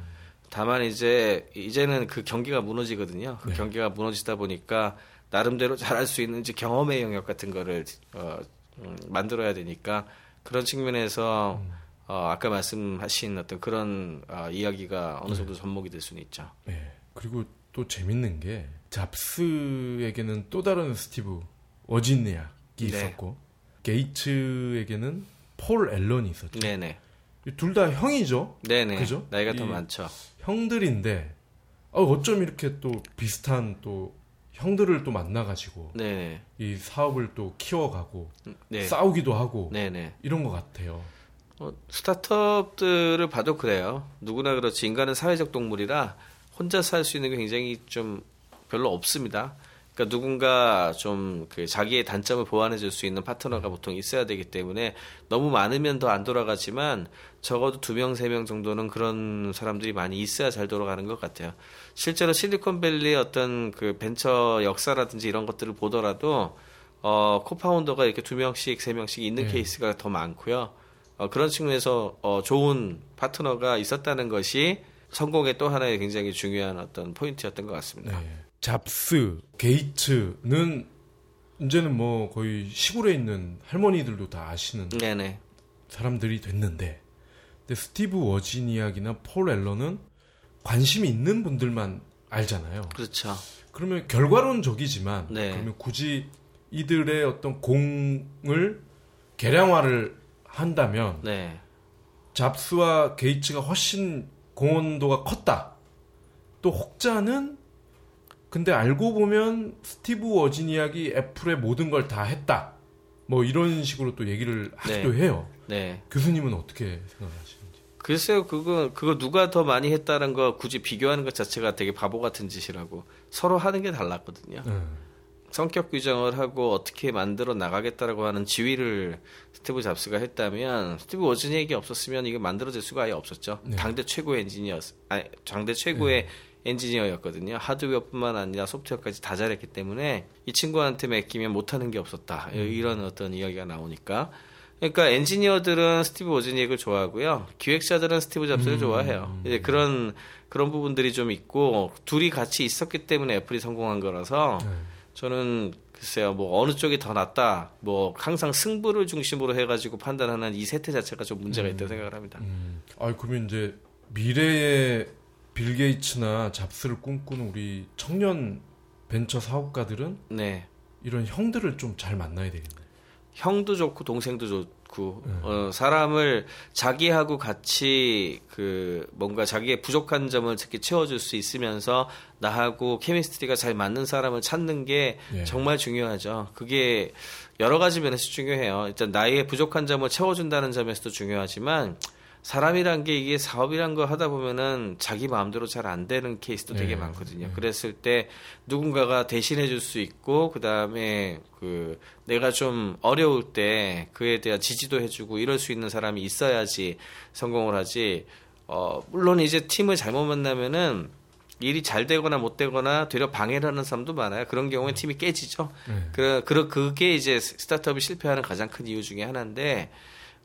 다만 이제 이제는 그 경기가 무너지거든요. 그 네. 경기가 무너지다 보니까 나름대로 잘할 수 있는 이제 경험의 영역 같은 거를 어, 음, 만들어야 되니까 그런 측면에서 어, 아까 말씀하신 어떤 그런 어, 이야기가 어느 정도 접목이 될 수는 있죠. 네. 그리고 또 재밌는 게 잡스에게는 또 다른 스티브 워지니악이 네. 있었고 게이츠에게는 폴 앨런이 있었죠. 네네. 둘 다 형이죠. 네네. 그죠? 나이가 더 이- 많죠. 형들인데 어, 어쩜 이렇게 또 비슷한 또 형들을 또 만나가지고 네네. 이 사업을 또 키워가고 네. 싸우기도 하고 네네. 이런 것 같아요. 어, 스타트업들을 봐도 그래요. 누구나 그렇지. 인간은 사회적 동물이라 혼자 살 수 있는 게 굉장히 좀 별로 없습니다. 그러니까 누군가 좀 그 자기의 단점을 보완해 줄 수 있는 파트너가 보통 있어야 되기 때문에 너무 많으면 더 안 돌아가지만 적어도 두 명, 세 명 정도는 그런 사람들이 많이 있어야 잘 돌아가는 것 같아요. 실제로 실리콘밸리의 어떤 그 벤처 역사라든지 이런 것들을 보더라도 어, co-founder가 이렇게 두 명씩, 세 명씩 있는 네. 케이스가 더 많고요. 어, 그런 측면에서 어, 좋은 파트너가 있었다는 것이 성공의 또 하나의 굉장히 중요한 어떤 포인트였던 것 같습니다. 네. 잡스, 게이츠는 이제는 뭐 거의 시골에 있는 할머니들도 다 아시는 네네. 사람들이 됐는데 근데 스티브 워즈니악이나 폴 앨런은 관심이 있는 분들만 알잖아요. 그렇죠. 그러면 결과론적이지만 네. 그러면 굳이 이들의 어떤 공을 계량화를 한다면 네. 잡스와 게이츠가 훨씬 공헌도가 컸다. 또 혹자는 근데 알고 보면 스티브 워즈니악이 애플의 모든 걸 다 했다. 뭐 이런 식으로 또 얘기를 하기도 해요. 네. 교수님은 어떻게 생각하시는지? 글쎄요, 그거, 그거 누가 더 많이 했다는 거 굳이 비교하는 것 자체가 되게 바보 같은 짓이라고. 서로 하는 게 달랐거든요. 네. 성격 규정을 하고 어떻게 만들어 나가겠다라고 하는 지휘를 스티브 잡스가 했다면 스티브 워즈니악이 없었으면 이게 만들어질 수가 아예 없었죠. 네. 당대 최고의 엔지니어, 아니, 당대 최고의 엔지니어였거든요. 하드웨어뿐만 아니라 소프트웨어까지 다 잘했기 때문에 이 친구한테 맡기면 못하는 게 없었다. 이런 어떤 이야기가 나오니까. 그러니까 엔지니어들은 스티브 워즈니악을 좋아하고요. 기획자들은 스티브 잡스를 좋아해요. 이제 그런 그런 부분들이 좀 있고 둘이 같이 있었기 때문에 애플이 성공한 거라서 저는 글쎄요 뭐 어느 쪽이 더 낫다 뭐 항상 승부를 중심으로 해가지고 판단하는 이 세태 자체가 좀 문제가 있다고 생각을 합니다. 음. 아 그러면 이제 미래의 빌 게이츠나 잡스를 꿈꾸는 우리 청년 벤처 사업가들은 네. 이런 형들을 좀 잘 만나야 되겠네. 형도 좋고 동생도 좋고 어, 사람을 자기하고 같이 그 뭔가 자기의 부족한 점을 특히 채워줄 수 있으면서 나하고 케미스트리가 잘 맞는 사람을 찾는 게 예. 정말 중요하죠. 그게 여러 가지 면에서 중요해요. 일단 나의 부족한 점을 채워준다는 점에서도 중요하지만 사람이란 게 이게 사업이란 거 하다 보면은 자기 마음대로 잘 안 되는 케이스도 되게 예. 많거든요. 그랬을 때 누군가가 대신해 줄 수 있고 그다음에 그 내가 좀 어려울 때 그에 대한 지지도 해 주고 이럴 수 있는 사람이 있어야지 성공을 하지. 어 물론 이제 팀을 잘못 만나면은 일이 잘 되거나 못 되거나 되려 방해를 하는 사람도 많아요. 그런 경우에 팀이 깨지죠. 그, 그, 그게 이제 스타트업이 실패하는 가장 큰 이유 중에 하나인데,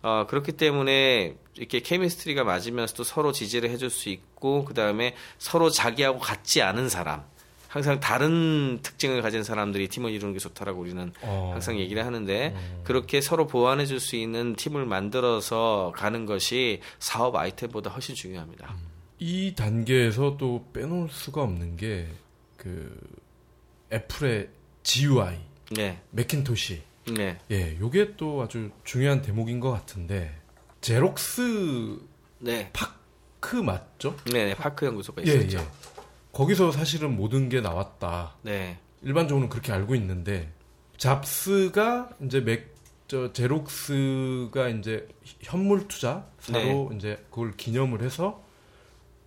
어, 그렇기 때문에 이렇게 케미스트리가 맞으면서도 서로 지지를 해줄 수 있고, 그 다음에 서로 자기하고 같지 않은 사람, 항상 다른 특징을 가진 사람들이 팀을 이루는 게 좋다라고 우리는 어. 항상 얘기를 하는데, 그렇게 서로 보완해 줄 수 있는 팀을 만들어서 가는 것이 사업 아이템보다 훨씬 중요합니다. 이 단계에서 또 빼놓을 수가 없는 게 그 애플의 GUI, 네, 맥킨토시. 네, 예, 요게 또 아주 중요한 대목인 것 같은데 제록스 네, 파크 맞죠? 네, 네, 파크 연구소가 예, 있었죠. 예. 거기서 사실은 모든 게 나왔다. 네, 일반적으로는 그렇게 알고 있는데 잡스가 이제 맥, 저 제록스가 이제 현물 투자사로 네. 이제 그걸 기념을 해서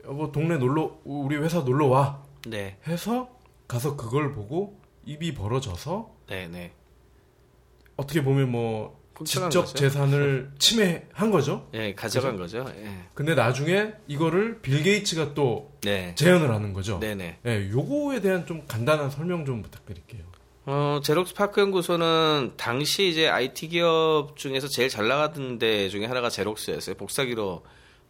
여보 동네 놀러 우리 회사 놀러 와 네, 해서 가서 그걸 보고 입이 벌어져서 네, 네. 어떻게 보면 뭐 지적 거죠. 재산을 *laughs* 침해한 거죠. 예, 가져간 거죠. 예. 근데 나중에 이거를 빌 게이츠가 또 네. 재현을 하는 거죠. 네 네. 예, 요거에 대한 좀 간단한 설명 좀 부탁드릴게요. 어, 제록스 파크 연구소는 당시 이제 IT 기업 중에서 제일 잘 나가던 데 중에 하나가 제록스였어요. 복사기로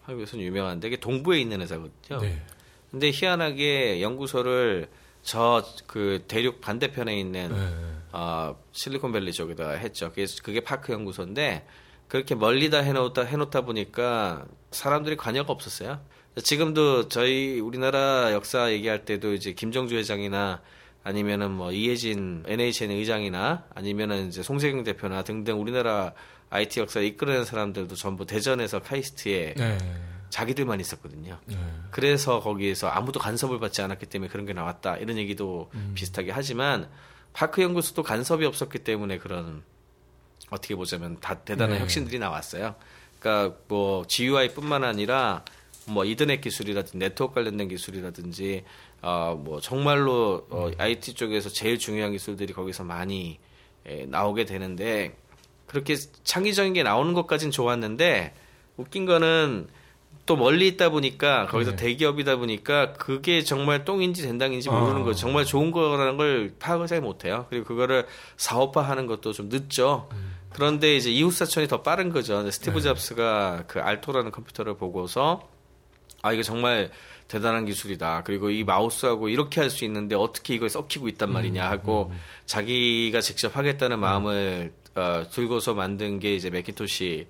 하기 위해서는 유명한데 이게 동부에 있는 회사거든요. 네. 근데 희한하게 연구소를 저 그 대륙 반대편에 있는 네. 어, 실리콘밸리 쪽에다 했죠. 그게, 그게 파크 연구소인데 그렇게 멀리다 해놓다 해놓다 보니까 사람들이 관여가 없었어요. 지금도 저희 우리나라 역사 얘기할 때도 이제 김정주 회장이나 아니면은 뭐 이혜진 NHN 의장이나 아니면은 이제 송세경 대표나 등등 우리나라 IT 역사를 이끌어낸 사람들도 전부 대전에서 카이스트에 네. 자기들만 있었거든요. 네. 그래서 거기에서 아무도 간섭을 받지 않았기 때문에 그런 게 나왔다 이런 얘기도 비슷하게 하지만 파크 연구소도 간섭이 없었기 때문에 그런 어떻게 보자면 다 대단한 네. 혁신들이 나왔어요. 그러니까 뭐 GUI뿐만 아니라 뭐 이더넷 기술이라든지 네트워크 관련된 기술이라든지 어뭐 정말로 어, IT 쪽에서 제일 중요한 기술들이 거기서 많이 에, 나오게 되는데 그렇게 창의적인 게 나오는 것까진 좋았는데 웃긴 거는 또 멀리 있다 보니까 거기서 네. 대기업이다 보니까 그게 정말 똥인지 된당인지 모르는 아. 거죠. 정말 좋은 거라는 걸 파악을 잘 못해요. 그리고 그거를 사업화하는 것도 좀 늦죠. 그런데 이제 이웃 사촌이 더 빠른 거죠. 스티브 잡스가 그 알토라는 컴퓨터를 보고서 아 이거 정말 대단한 기술이다. 그리고 이 마우스하고 이렇게 할 수 있는데 어떻게 이걸 썩히고 있단 말이냐 하고 자기가 직접 하겠다는 마음을 어, 들고서 만든 게 이제 맥킨토시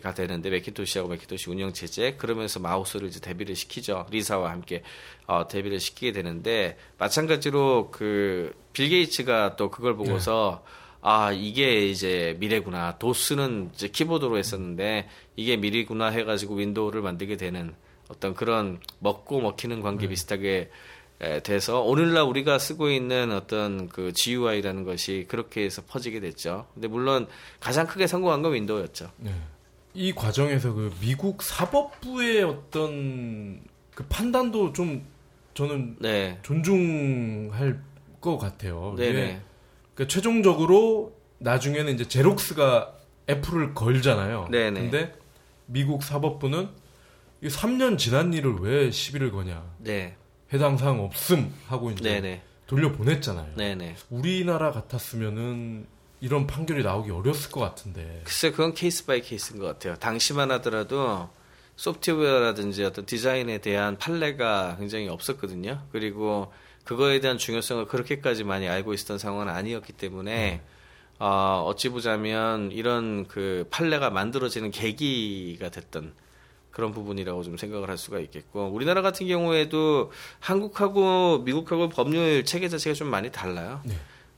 가 되는데 맥킨토시하고 맥킨토시 운영 체제 그러면서 마우스를 이제 데뷔를 시키죠 리사와 함께 어, 데뷔를 시키게 되는데 마찬가지로 그 빌 게이츠가 또 그걸 보고서 아 이게 이제 미래구나 도스는 이제 키보드로 했었는데 이게 미래구나 해가지고 윈도우를 만들게 되는 어떤 그런 먹고 먹히는 관계 비슷하게 에, 돼서 오늘날 우리가 쓰고 있는 어떤 그 GUI라는 것이 그렇게 해서 퍼지게 됐죠. 근데 물론 가장 크게 성공한 건 윈도우였죠. 네. 이 과정에서 그 미국 사법부의 어떤 그 판단도 좀 저는 네. 존중할 것 같아요. 네네. 이게 그러니까 최종적으로 나중에는 이제 제록스가 애플을 걸잖아요. 네네. 근데 미국 사법부는 이 3년 지난 일을 왜 시비를 거냐. 네. 해당 사항 없음 하고 이제 네네. 돌려 보냈잖아요. 네네. 우리나라 같았으면은 이런 판결이 나오기 어려웠을 것 같은데. 글쎄 그건 case by case인 것 같아요. 당시만 하더라도 소프트웨어라든지 어떤 디자인에 대한 판례가 굉장히 없었거든요. 그리고 그거에 대한 중요성을 그렇게까지 많이 알고 있었던 상황은 아니었기 때문에 어, 어찌 보자면 이런 그 판례가 만들어지는 계기가 됐던 그런 부분이라고 좀 생각을 할 수가 있겠고 우리나라 같은 경우에도 한국하고 미국하고 법률 체계 자체가 좀 많이 달라요.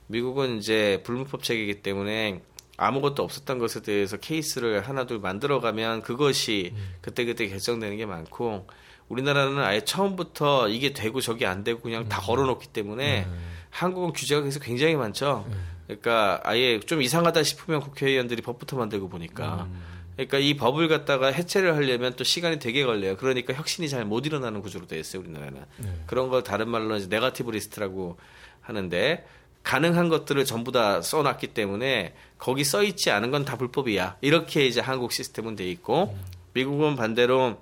미국은 이제 불문법 체계이기 때문에 아무것도 없었던 것에 대해서 케이스를 하나둘 만들어가면 그것이 그때그때 결정되는 게 많고 우리나라는 아예 처음부터 이게 되고 저게 안 되고 그냥 다 걸어놓기 때문에 한국은 규제가 그래서 굉장히 많죠. 그러니까 아예 좀 이상하다 싶으면 국회의원들이 법부터 만들고 보니까. 그러니까 이 법을 갖다가 해체를 하려면 또 시간이 되게 걸려요. 그러니까 혁신이 잘 못 일어나는 구조로 되어 있어요, 우리나라는. 그런 걸 다른 말로 이제 negative list라고 하는데 가능한 것들을 전부 다 써놨기 때문에 거기 써 있지 않은 건 다 불법이야. 이렇게 이제 한국 시스템은 돼 있고 미국은 반대로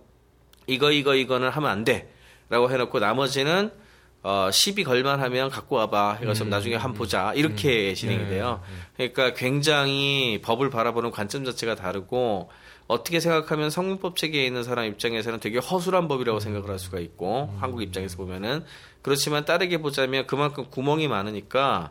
이거 이거 이거는 하면 안 돼라고 해놓고 나머지는 어, 시비 걸만 하면 갖고 와봐. 해가지고 나중에 한 번 보자. 이렇게 진행이 돼요. 그러니까 굉장히 법을 바라보는 관점 자체가 다르고 어떻게 생각하면 성문법 체계에 있는 사람 입장에서는 되게 허술한 법이라고 생각을 할 수가 있고 한국 입장에서 보면은 그렇지만 다르게 보자면 그만큼 구멍이 많으니까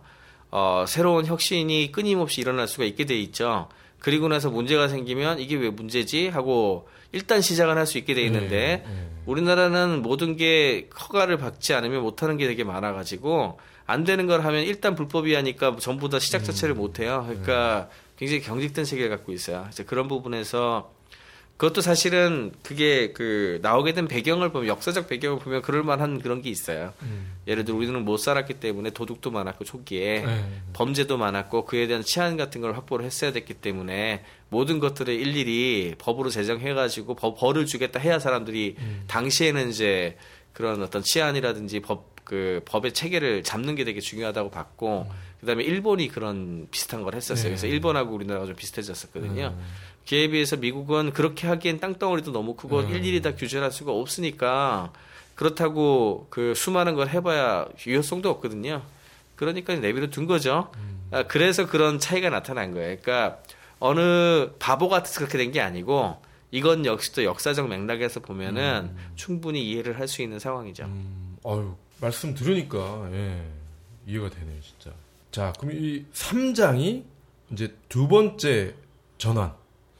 어, 새로운 혁신이 끊임없이 일어날 수가 있게 돼 있죠. 그리고 나서 문제가 생기면 이게 왜 문제지 하고 일단 시작을 할 수 있게 돼 있는데 우리나라는 모든 게 허가를 받지 않으면 못하는 게 되게 많아가지고 안 되는 걸 하면 일단 불법이 하니까 전부 다 시작 자체를 못해요. 그러니까 굉장히 경직된 세계를 갖고 있어요. 이제 그런 부분에서 그것도 사실은 그게 그 나오게 된 배경을 보면 역사적 배경을 보면 그럴 만한 그런 게 있어요. 예를 들어 우리는 못 살았기 때문에 도둑도 많았고 초기에 네. 범죄도 많았고 그에 대한 치안 같은 걸 확보를 했어야 됐기 때문에 모든 것들을 일일이 법으로 제정해 가지고 법, 벌을 주겠다 해야 사람들이 당시에는 이제 그런 어떤 치안이라든지 법 그 법의 체계를 잡는 게 되게 중요하다고 봤고 그다음에 일본이 그런 비슷한 걸 했었어요. 그래서 일본하고 우리나라가 좀 비슷해졌었거든요. 그에 비해서 미국은 그렇게 하기엔 땅덩어리도 너무 크고 일일이 다 규제를 할 수가 없으니까 그렇다고 그 수많은 걸 해봐야 유효성도 없거든요. 그러니까 내비로 둔 거죠. 아, 그래서 그런 차이가 나타난 거예요. 그러니까 어느 바보 같아서 그렇게 된 게 아니고 이건 역시 또 역사적 맥락에서 보면은 충분히 이해를 할 수 있는 상황이죠. 음, 어유 말씀 들으니까 예, 이해가 되네요, 진짜. 자, 그럼 이 3장이 이제 두 번째 전환,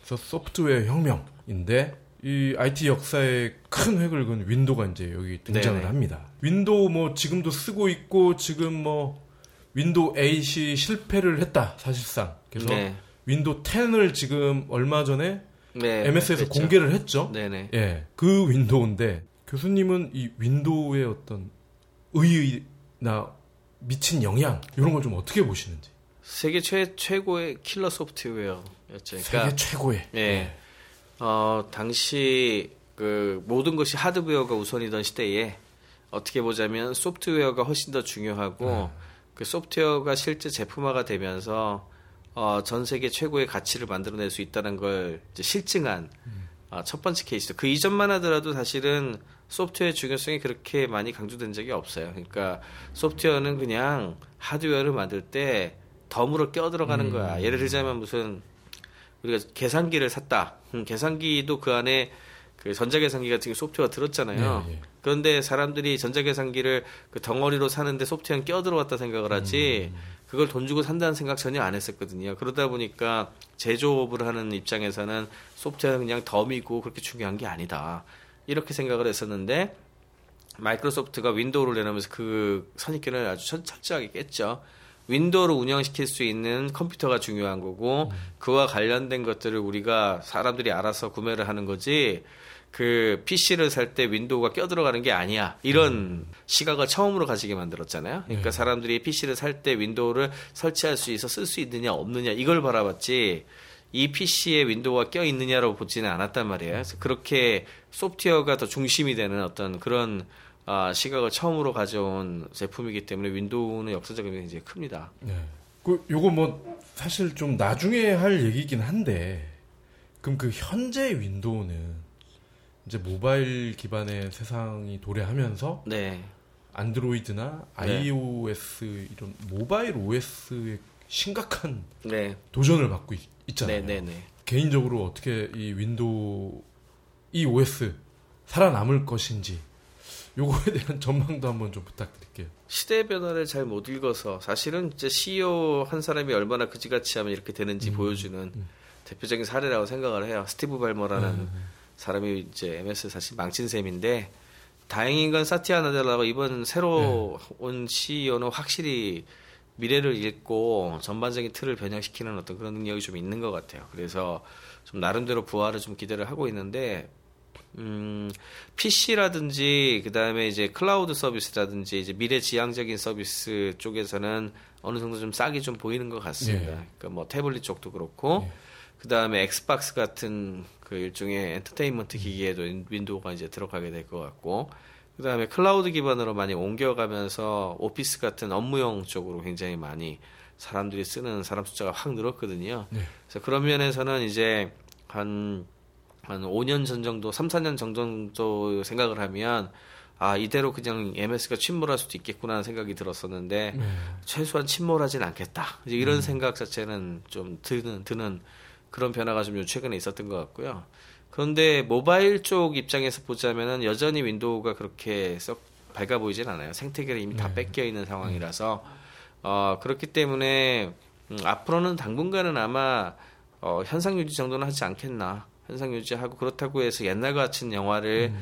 그래서 소프트웨어 혁명인데 이 IT 역사에 큰 획을 그은 윈도우가 이제 여기 등장을 네네. 합니다. 윈도우 뭐 지금도 쓰고 있고 지금 뭐 윈도우 8이 실패를 했다 사실상. 그래서 네. 윈도우 10을 지금 얼마 전에 네, MS에서 그랬죠. 공개를 했죠. 네네. 예, 그 윈도우인데 교수님은 이 윈도우의 어떤 의의나 미친 영향 이런 걸 좀 어떻게 보시는지. 세계 최 최고의 킬러 소프트웨어였죠. 그러니까 세계 최고의. 예. 어, 당시 그 모든 것이 하드웨어가 우선이던 시대에 어떻게 보자면 소프트웨어가 훨씬 더 중요하고 그 소프트웨어가 실제 제품화가 되면서 어, 전 세계 최고의 가치를 만들어낼 수 있다는 걸 이제 실증한 어, 첫 번째 케이스. 그 이전만 하더라도 사실은 소프트웨어의 중요성이 그렇게 많이 강조된 적이 없어요. 그러니까 소프트웨어는 그냥 하드웨어를 만들 때 덤으로 껴 들어가는 거야. 예를 들자면 무슨 우리가 계산기를 샀다. 음, 계산기도 그 안에 그 전자계산기 같은 게 소프트웨어 들었잖아요. 네, 네. 그런데 사람들이 전자계산기를 그 덩어리로 사는데 소프트웨어는 껴 들어갔다 생각을 하지. 그걸 돈 주고 산다는 생각 전혀 안 했었거든요. 그러다 보니까 제조업을 하는 입장에서는 소프트웨어 그냥 덤이고 그렇게 중요한 게 아니다. 이렇게 생각을 했었는데 마이크로소프트가 윈도우를 내놓으면서 그 선입견을 아주 천- 철저하게 깼죠. 윈도우를 운영시킬 수 있는 컴퓨터가 중요한 거고 그와 관련된 것들을 우리가 사람들이 알아서 구매를 하는 거지 그 PC를 살 때 윈도우가 껴들어가는 게 아니야. 이런 시각을 처음으로 가지게 만들었잖아요. 그러니까 사람들이 PC를 살 때 윈도우를 설치할 수 있어 쓸 수 있느냐 없느냐 이걸 바라봤지 이 PC에 윈도우가 껴 있느냐로 보지는 않았단 말이에요. 그래서 그렇게 소프트웨어가 더 중심이 되는 어떤 그런 아, 시각을 처음으로 가져온 제품이기 때문에 윈도우는 역사적인 의미가 굉장히 큽니다. 네. 그 요거 뭐 사실 좀 나중에 할 얘기긴 한데 그럼 그 현재 윈도우는 이제 모바일 기반의 세상이 도래하면서 네. 안드로이드나 네. iOS 이런 모바일 OS에 심각한 네. 도전을 받고 있, 잖아요 네, 네, 네. 개인적으로 어떻게 이 윈도우 이 OS 살아남을 것인지 요거에 대한 *laughs* 전망도 한번 좀 부탁드릴게요. 시대의 변화를 잘 못 읽어서 사실은 이제 CEO 한 사람이 얼마나 그지같이 하면 이렇게 되는지 보여주는 대표적인 사례라고 생각을 해요. 스티브 발머라는 사람이 이제 MS 사실 망친 셈인데 다행인 건 사티아 나델라가 이번 새로 온 CEO는 확실히 미래를 읽고 전반적인 틀을 변형시키는 어떤 그런 능력이 좀 있는 것 같아요. 그래서 좀 나름대로 부활을 좀 기대를 하고 있는데 음, PC라든지 그다음에 이제 클라우드 서비스라든지 이제 미래 지향적인 서비스 쪽에서는 어느 정도 좀 싹이 좀 보이는 것 같습니다. 예. 그러니까 뭐 태블릿 쪽도 그렇고 그다음에 엑스박스 같은 그 일종의 엔터테인먼트 기기에도 윈- 윈도우가 이제 들어가게 될 것 같고 그다음에 클라우드 기반으로 많이 옮겨가면서 오피스 같은 업무용 쪽으로 굉장히 많이 사람들이 쓰는 사람 숫자가 확 늘었거든요. 네. 그래서 그런 면에서는 이제 한, 한 5년 전 정도, 3, 4년 전 정도 생각을 하면 아, 이대로 그냥 MS가 침몰할 수도 있겠구나 하는 생각이 들었었는데 네. 최소한 침몰하진 않겠다. 이제 이런 생각 자체는 좀 드는, 드는 그런 변화가 좀 최근에 있었던 것 같고요. 그런데 모바일 쪽 입장에서 보자면은 여전히 윈도우가 그렇게 썩 밝아 보이진 않아요. 생태계를 이미 다 뺏겨 있는 상황이라서 어, 그렇기 때문에 음, 앞으로는 당분간은 아마 어, 현상 유지 정도는 하지 않겠나. 현상 유지하고 그렇다고 해서 옛날 같은 영화를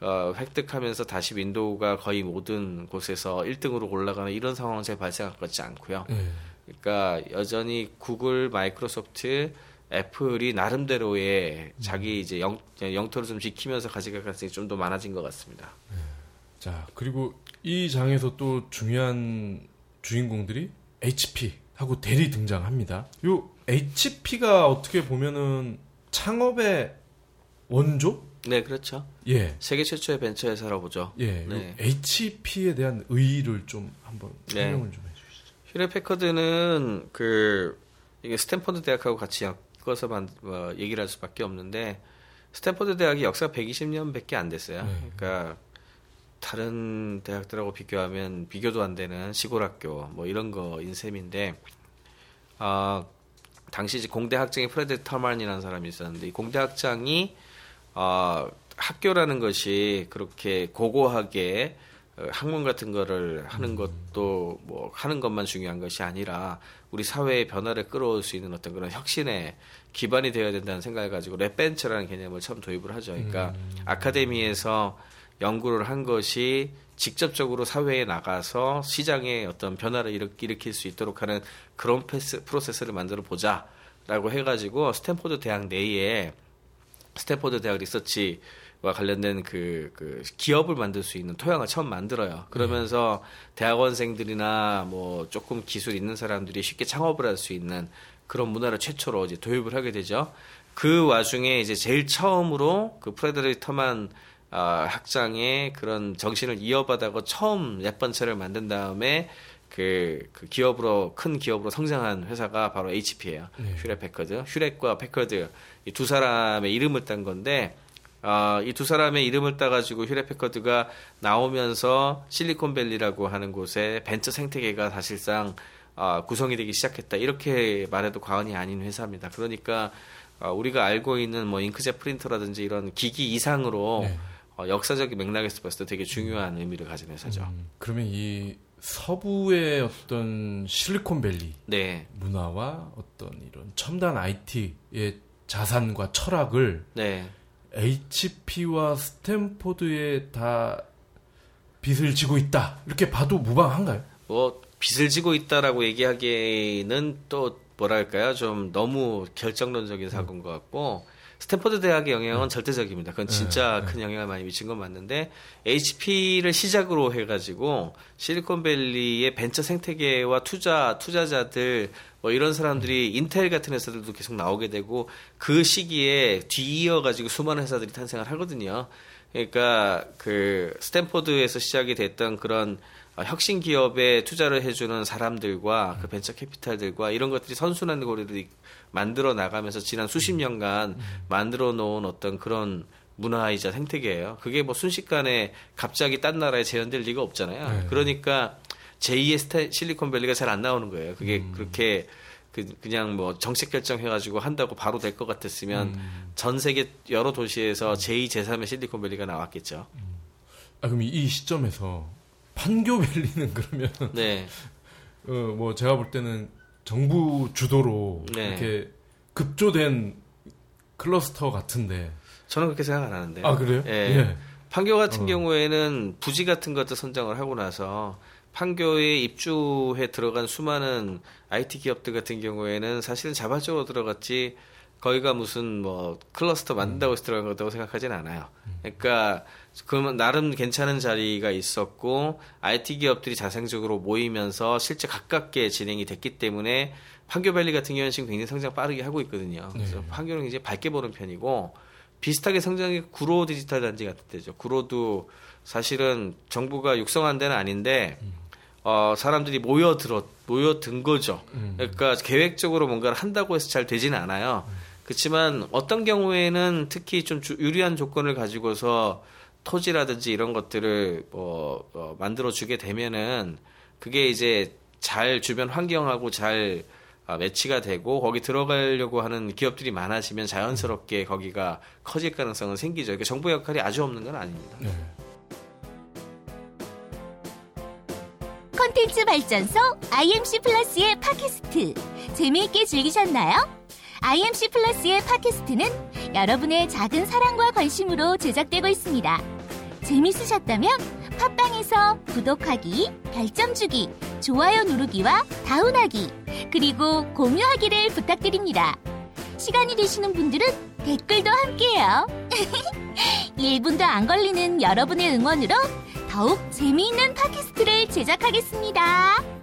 어, 획득하면서 다시 윈도우가 거의 모든 곳에서 1등으로 올라가는 이런 상황은 잘 발생할 것 같지 않고요. 네. 그러니까 여전히 구글, 마이크로소프트, 애플이 나름대로의 자기 이제 영, 영토를 좀 지키면서 가져갈 가능성이 좀 더 많아진 것 같습니다. 자, 그리고 이 장에서 또 중요한 주인공들이 HP 하고 대리 등장합니다. 요 HP가 어떻게 보면은 창업의 원조? 네, 그렇죠. 예. 세계 최초의 벤처 회사라고 보죠. 예. 네. 요 HP에 대한 의의를 좀 한번 네. 설명을 좀 해 주시죠. 휴레 패커드는 그 이게 스탠퍼드 대학하고 같이 엮어서 만, 어, 얘기를 할 수밖에 없는데 스탠퍼드 대학이 역사 120년밖에 안 됐어요. 네. 그러니까 다른 대학들하고 비교하면 비교도 안 되는 시골 학교 뭐 이런 거 인 셈인데 아 당시 이제 공대 학장이 프레드 터만이라는 사람이 있었는데 이 공대 학장이 아 학교라는 것이 그렇게 고고하게 어, 학문 같은 거를 하는 것도 뭐 하는 것만 중요한 것이 아니라 우리 사회의 변화를 끌어올 수 있는 어떤 그런 혁신의 기반이 되어야 된다는 생각을 가지고 lab venture라는 개념을 처음 도입을 하죠. 그러니까 아카데미에서 연구를 한 것이 직접적으로 사회에 나가서 시장에 어떤 변화를 일으- 일으킬 수 있도록 하는 그런 path, 프로세스를 만들어 보자라고 해가지고 스탠포드 대학 내에 스탠포드 대학 리서치 와 관련된 그, 그 기업을 만들 수 있는 토양을 처음 만들어요. 그러면서 대학원생들이나 뭐 조금 기술 있는 사람들이 쉽게 창업을 할 수 있는 그런 문화를 최초로 이제 도입을 하게 되죠. 그 와중에 이제 제일 처음으로 그 프레드릭 터만 아, 학장의 그런 정신을 이어받고 처음 lab venture를 만든 다음에 그, 그 기업으로 큰 기업으로 성장한 회사가 바로 HP예요. 휴렛 패커드, 휴렛과 패커드 이 두 사람의 이름을 딴 건데 아, 이 두 사람의 이름을 따가지고 휴렛 패커드가 나오면서 실리콘밸리라고 하는 곳에 벤처 생태계가 사실상 아, 구성이 되기 시작했다. 이렇게 말해도 과언이 아닌 회사입니다. 그러니까 아, 우리가 알고 있는 뭐 잉크젯 프린터라든지 이런 기기 이상으로 네. 어, 역사적인 맥락에서 봤을 때 되게 중요한 의미를 가진 회사죠. 음, 그러면 이 서부의 어떤 실리콘밸리 네. 문화와 어떤 이런 첨단 IT의 자산과 철학을 네. HP와 스탠포드에 다 빚을 지고 있다. 이렇게 봐도 무방한가요? 뭐 빚을 지고 있다라고 얘기하기에는 또 뭐랄까요? 좀 너무 결정론적인 사고인 것 같고 스탠퍼드 대학의 영향은 절대적입니다. 그건 진짜 큰 영향을 많이 미친 건 맞는데 HP를 시작으로 해가지고 실리콘밸리의 벤처 생태계와 투자 투자자들 뭐 이런 사람들이 인텔 같은 회사들도 계속 나오게 되고 그 시기에 뒤이어가지고 수많은 회사들이 탄생을 하거든요. 그러니까 그 스탠포드에서 시작이 됐던 그런 어, 혁신 기업에 투자를 해주는 사람들과 그 벤처 캐피탈들과 이런 것들이 선순환 고리를 만들어 나가면서 지난 수십 년간 만들어 놓은 어떤 그런 문화이자 생태계예요. 그게 뭐 순식간에 갑자기 딴 나라에 재현될 리가 없잖아요. 네. 그러니까 제2의 스타, 실리콘밸리가 잘 안 나오는 거예요. 그게 음. 그렇게 그, 그냥 뭐 정책 결정해가지고 한다고 바로 될 것 같았으면 음. 전 세계 여러 도시에서 제2, 제3의 실리콘밸리가 나왔겠죠. 아, 그럼 이 시점에서 판교밸리는 *laughs* 그러면 네. 어, 뭐 제가 볼 때는 정부 주도로 네. 이렇게 급조된 클러스터 같은데. 저는 그렇게 생각 안 하는데. 아 그래요? 예. 예. 판교 같은 어. 경우에는 부지 같은 것도 선정을 하고 나서 판교에 입주해 들어간 수많은 IT 기업들 같은 경우에는 사실은 자발적으로 들어갔지 거기가 무슨 뭐 클러스터 만든다고 해서 들어간 거라고 생각하진 않아요. 그러니까 그러면 나름 괜찮은 자리가 있었고 IT 기업들이 자생적으로 모이면서 실제 가깝게 진행이 됐기 때문에 판교밸리 같은 경우는 지금 굉장히 성장 빠르게 하고 있거든요. 그래서 네. 판교는 굉장히 밝게 보는 편이고 비슷하게 성장이 구로 디지털 단지 같은 데죠. 구로도 사실은 정부가 육성한 데는 아닌데 어, 사람들이 모여들어 모여든 거죠. 그러니까 계획적으로 뭔가를 한다고 해서 잘 되지는 않아요. 그렇지만 어떤 경우에는 특히 좀 주- 유리한 조건을 가지고서 토지라든지 이런 것들을 뭐 어, 만들어 주게 되면은 그게 이제 잘 주변 환경하고 잘 아, 매치가 되고 거기 들어가려고 하는 기업들이 많아지면 자연스럽게 거기가 커질 가능성은 생기죠. 그러니까 정부 역할이 아주 없는 건 아닙니다. 네. 콘텐츠 발전소 IMC 플러스의 팟캐스트 재미있게 즐기셨나요? IMC 플러스의 팟캐스트는 여러분의 작은 사랑과 관심으로 제작되고 있습니다. 재밌으셨다면 팟빵에서 구독하기, 별점 주기, 좋아요 누르기와 다운하기, 그리고 공유하기를 부탁드립니다. 시간이 되시는 분들은 댓글도 함께해요. *laughs* 1분도 안 걸리는 여러분의 응원으로 더욱 재미있는 팟캐스트를 제작하겠습니다.